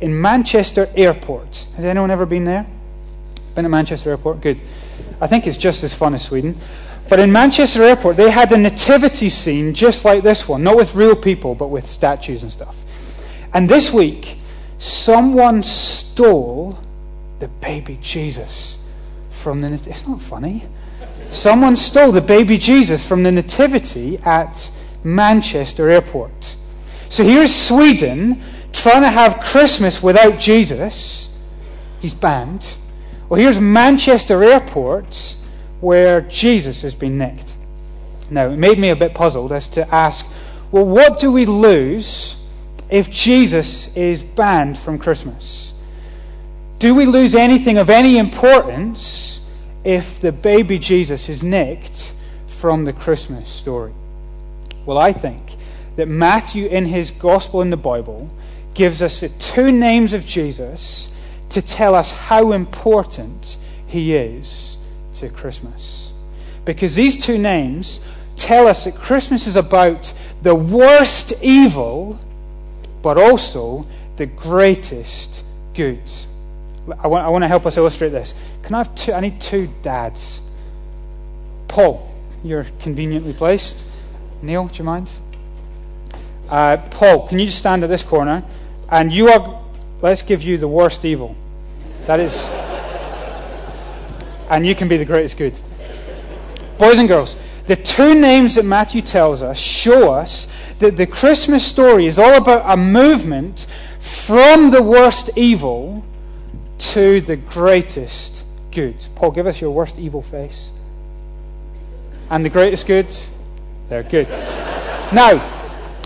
in Manchester Airport. Has anyone ever been there? Been at Manchester Airport? Good. I think it's just as fun as Sweden. But in Manchester Airport, they had a nativity scene just like this one, not with real people, but with statues and stuff. And this week, someone stole the baby Jesus from the. It's not funny. Someone stole the baby Jesus from the nativity at Manchester Airport. So here's Sweden trying to have Christmas without Jesus. He's banned. Well, here's Manchester Airport where Jesus has been nicked. Now, it made me a bit puzzled as to ask, well, what do we lose if Jesus is banned from Christmas? Do we lose anything of any importance if the baby Jesus is nicked from the Christmas story? Well, I think that Matthew, in his gospel in the Bible, gives us the two names of Jesus to tell us how important he is to Christmas. Because these two names tell us that Christmas is about the worst evil, but also the greatest good. I want, I want to help us illustrate this. Can I have two? I need two dads. Paul, you're conveniently placed. Neil, do you mind? Uh, Paul, can you just stand at this corner? And you are, let's give you the worst evil. That is and you can be the greatest good. Boys and girls, the two names that Matthew tells us show us that the Christmas story is all about a movement from the worst evil to the greatest good. Paul, give us your worst evil face. And the greatest good? They're good. now,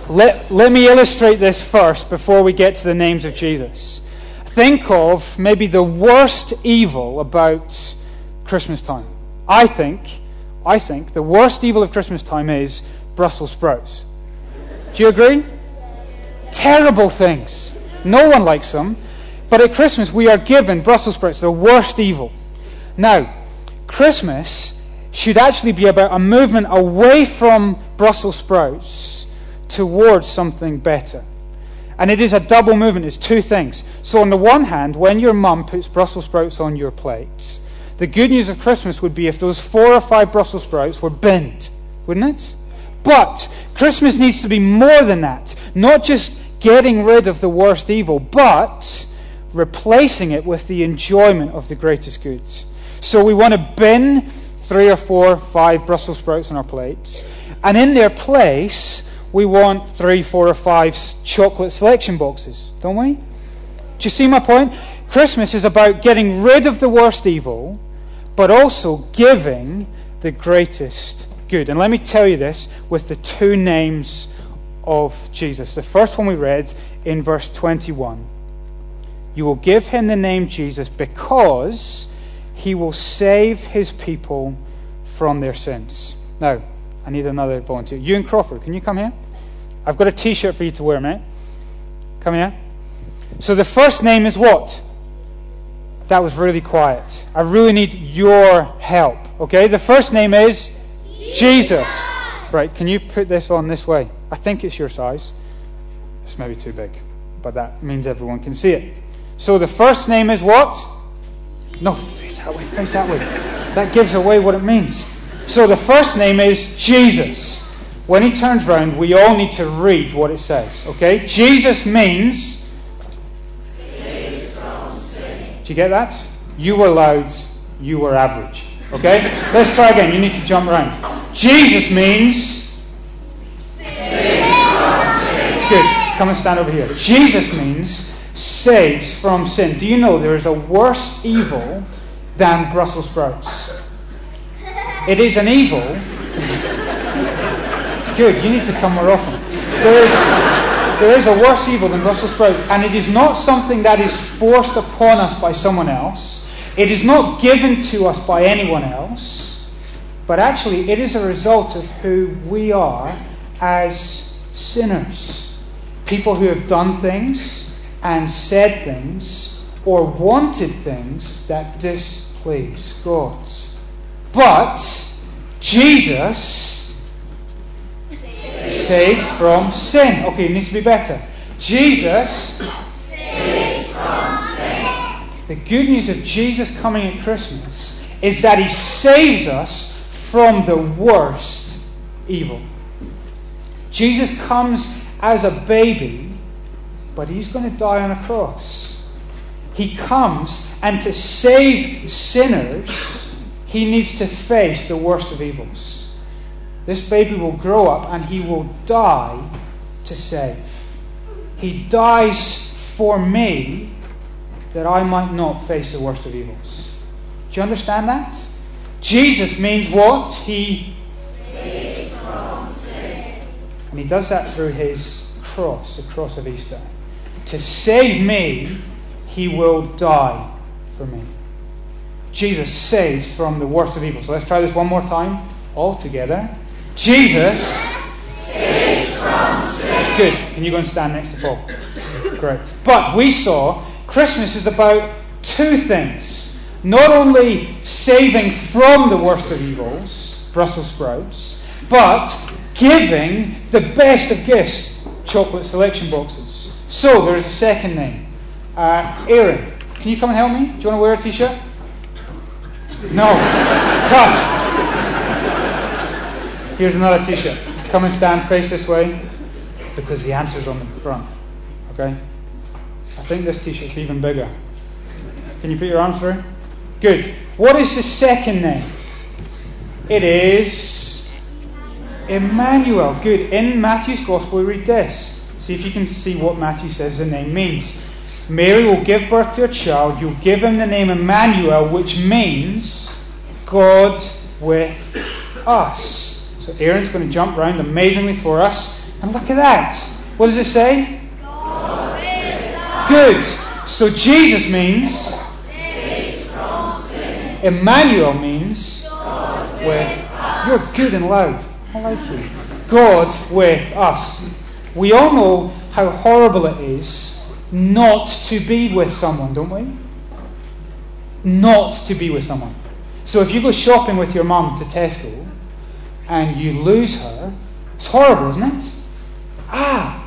let, let me illustrate this first before we get to the names of Jesus. Think of maybe the worst evil about Christmas time. I think, I think the worst evil of Christmas time is Brussels sprouts. Do you agree? Terrible things. No one likes them. But at Christmas, we are given Brussels sprouts, the worst evil. Now, Christmas should actually be about a movement away from Brussels sprouts towards something better. And it is a double movement, it's two things. So, on the one hand, when your mum puts Brussels sprouts on your plates, the good news of Christmas would be if those four or five Brussels sprouts were bent, wouldn't it? But Christmas needs to be more than that. Not just getting rid of the worst evil, but replacing it with the enjoyment of the greatest goods. So we want to bin three or four, five Brussels sprouts on our plates. And in their place, we want three, four, or five chocolate selection boxes, don't we? Do you see my point? Christmas is about getting rid of the worst evil but also giving the greatest good. And let me tell you this with the two names of Jesus. The first one we read in verse 21. You will give him the name Jesus because he will save his people from their sins. Now, I need another volunteer. Ewan Crawford, can you come here? I've got a t shirt for you to wear, mate. Come here. So the first name is what? That was really quiet. I really need your help. Okay? The first name is Jesus. Jesus. Right, can you put this on this way? I think it's your size. It's maybe too big, but that means everyone can see it. So the first name is what? No, face that way, face that way. That gives away what it means. So the first name is Jesus. When he turns round, we all need to read what it says. Okay? Jesus means Do you get that? You were loud, you were average. Okay? Let's try again. You need to jump around. Jesus means. Good. Come and stand over here. Jesus means saves from sin. Do you know there is a worse evil than Brussels sprouts? It is an evil. Good. You need to come more often. There is there is a worse evil than Brussels sprouts, and it is not something that is forced upon us by someone else. It is not given to us by anyone else, but actually it is a result of who we are as sinners. People who have done things and said things or wanted things that displease God. But Jesus saves from sin. Okay, it needs to be better. Jesus saves from sin. the good news of Jesus coming at Christmas is that he saves us from the worst evil. Jesus comes as a baby, but he's going to die on a cross. He comes, and to save sinners, he needs to face the worst of evils. This baby will grow up and he will die to save. He dies for me that I might not face the worst of evils. Do you understand that? Jesus means what? He. And he does that through his cross, the cross of Easter. To save me, he will die for me. Jesus saves from the worst of evil. So let's try this one more time, all together. Jesus saves from sin. Good. Can you go and stand next to Paul? Great. But we saw Christmas is about two things. Not only saving from the worst of evils, Brussels sprouts, but giving the best of gifts, chocolate selection boxes. So there's a second name. Uh, Aaron, can you come and help me? Do you want to wear a t shirt? No. Tough. Here's another t shirt. Come and stand face this way because the answer's on the front. Okay? I think this t shirt's even bigger. Can you put your arms through? Good. What is the second name? It is Emmanuel. Good. In Matthew's Gospel, we read this. See if you can see what Matthew says the name means. Mary will give birth to a child. You'll give him the name Emmanuel, which means God with us. So Aaron's going to jump around amazingly for us. And look at that. What does it say? Good. So Jesus means. Emmanuel means. With. You're good and loud. I like you. God with us. We all know how horrible it is not to be with someone, don't we? Not to be with someone. So if you go shopping with your mum to Tesco and you lose her, it's horrible, isn't it? Ah,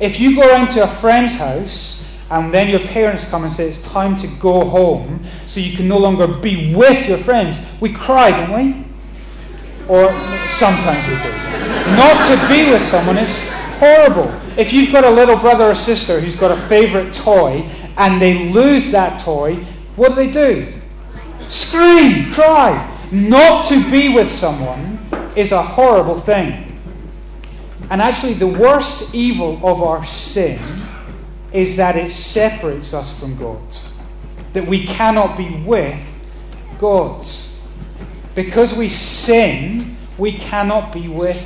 if you go around to a friend's house and then your parents come and say it's time to go home so you can no longer be with your friends, we cry, don't we? Or sometimes we do. Not to be with someone is horrible. If you've got a little brother or sister who's got a favourite toy and they lose that toy, what do they do? Scream, cry. Not to be with someone is a horrible thing. And actually, the worst evil of our sin is that it separates us from God. That we cannot be with God. Because we sin, we cannot be with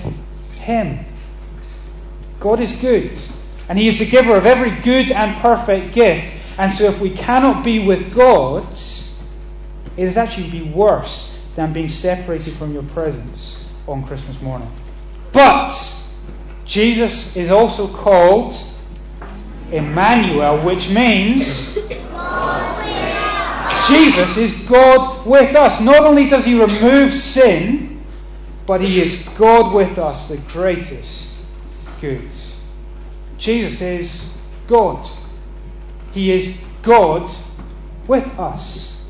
Him. God is good, and He is the giver of every good and perfect gift. And so, if we cannot be with God, it is actually be worse than being separated from your presence on Christmas morning. But Jesus is also called Emmanuel, which means Jesus is God with us. Not only does He remove sin, but He is God with us, the greatest good. Jesus is God. He is God with us.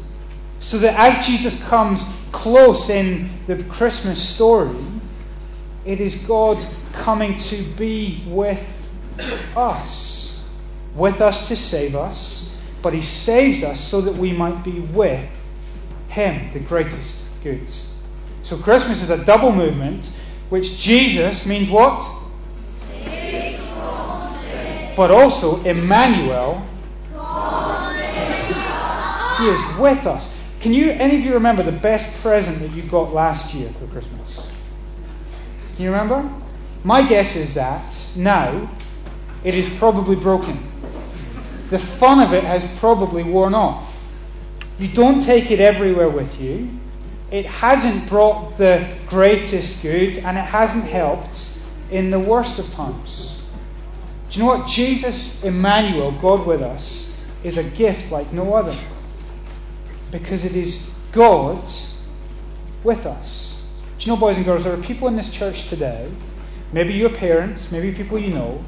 So that as Jesus comes close in the Christmas story, it is God coming to be with us. With us to save us, but He saves us so that we might be with Him, the greatest goods. So Christmas is a double movement, which Jesus means what? But also Emmanuel. He is with us. Can you any of you remember the best present that you got last year for Christmas? Can you remember? My guess is that now it is probably broken. The fun of it has probably worn off. You don't take it everywhere with you. It hasn't brought the greatest good, and it hasn't helped in the worst of times. Do you know what? Jesus, Emmanuel, God with us, is a gift like no other. Because it is God with us. Do you know, boys and girls, there are people in this church today, maybe your parents, maybe people you know,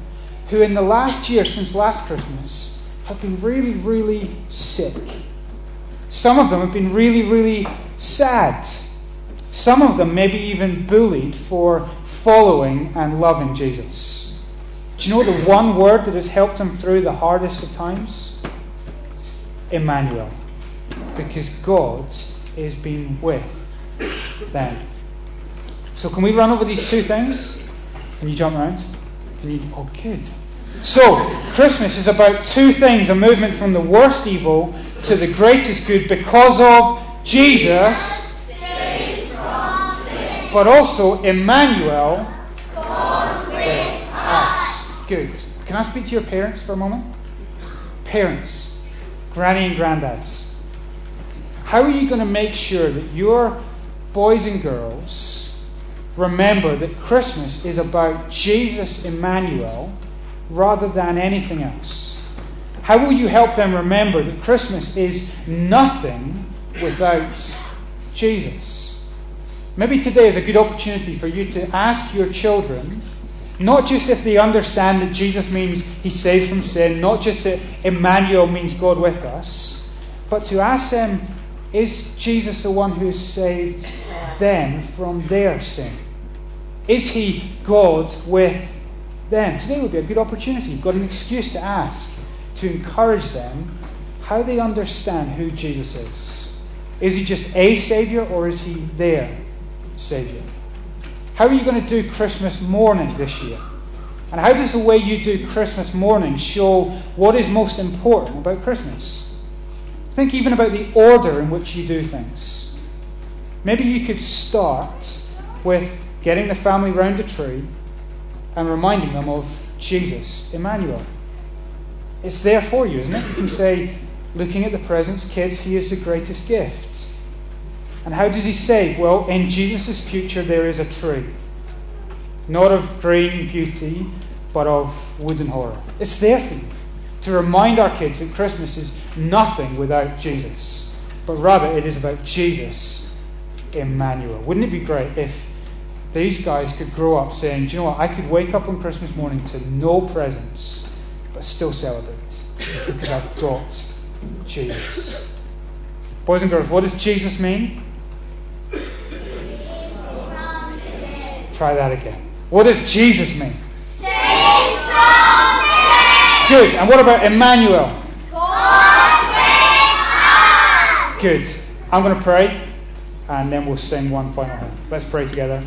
who in the last year since last Christmas have been really, really sick. Some of them have been really, really sad. Some of them maybe even bullied for following and loving Jesus. Do you know the one word that has helped them through the hardest of times? Emmanuel. Because God is being with them. So, can we run over these two things? Can you jump around? Can you? Oh, good. So, Christmas is about two things a movement from the worst evil to the greatest good because of Jesus but also Emmanuel. Good. Can I speak to your parents for a moment? Parents, granny and granddads. How are you going to make sure that your boys and girls remember that Christmas is about Jesus Emmanuel rather than anything else? How will you help them remember that Christmas is nothing without Jesus? Maybe today is a good opportunity for you to ask your children, not just if they understand that Jesus means he saves from sin, not just that Emmanuel means God with us, but to ask them, is Jesus the one who has saved them from their sin? Is he God with them? Today would be a good opportunity. You've got an excuse to ask, to encourage them how they understand who Jesus is. Is he just a Savior or is he their Savior? How are you going to do Christmas morning this year? And how does the way you do Christmas morning show what is most important about Christmas? Think even about the order in which you do things. Maybe you could start with getting the family round a tree and reminding them of Jesus, Emmanuel. It's there for you, isn't it? You can say, looking at the presents, kids, he is the greatest gift. And how does he save? Well, in Jesus' future, there is a tree. Not of green beauty, but of wood and horror. It's there for you to remind our kids that Christmas is nothing without Jesus, but rather it is about Jesus, Emmanuel. Wouldn't it be great if these guys could grow up saying, Do you know what? I could wake up on Christmas morning to no presents, but still celebrate because I've got Jesus. Boys and girls, what does Jesus mean? Try that again. What does Jesus mean? Good. And what about Emmanuel? Good. I'm going to pray and then we'll sing one final hymn. Let's pray together.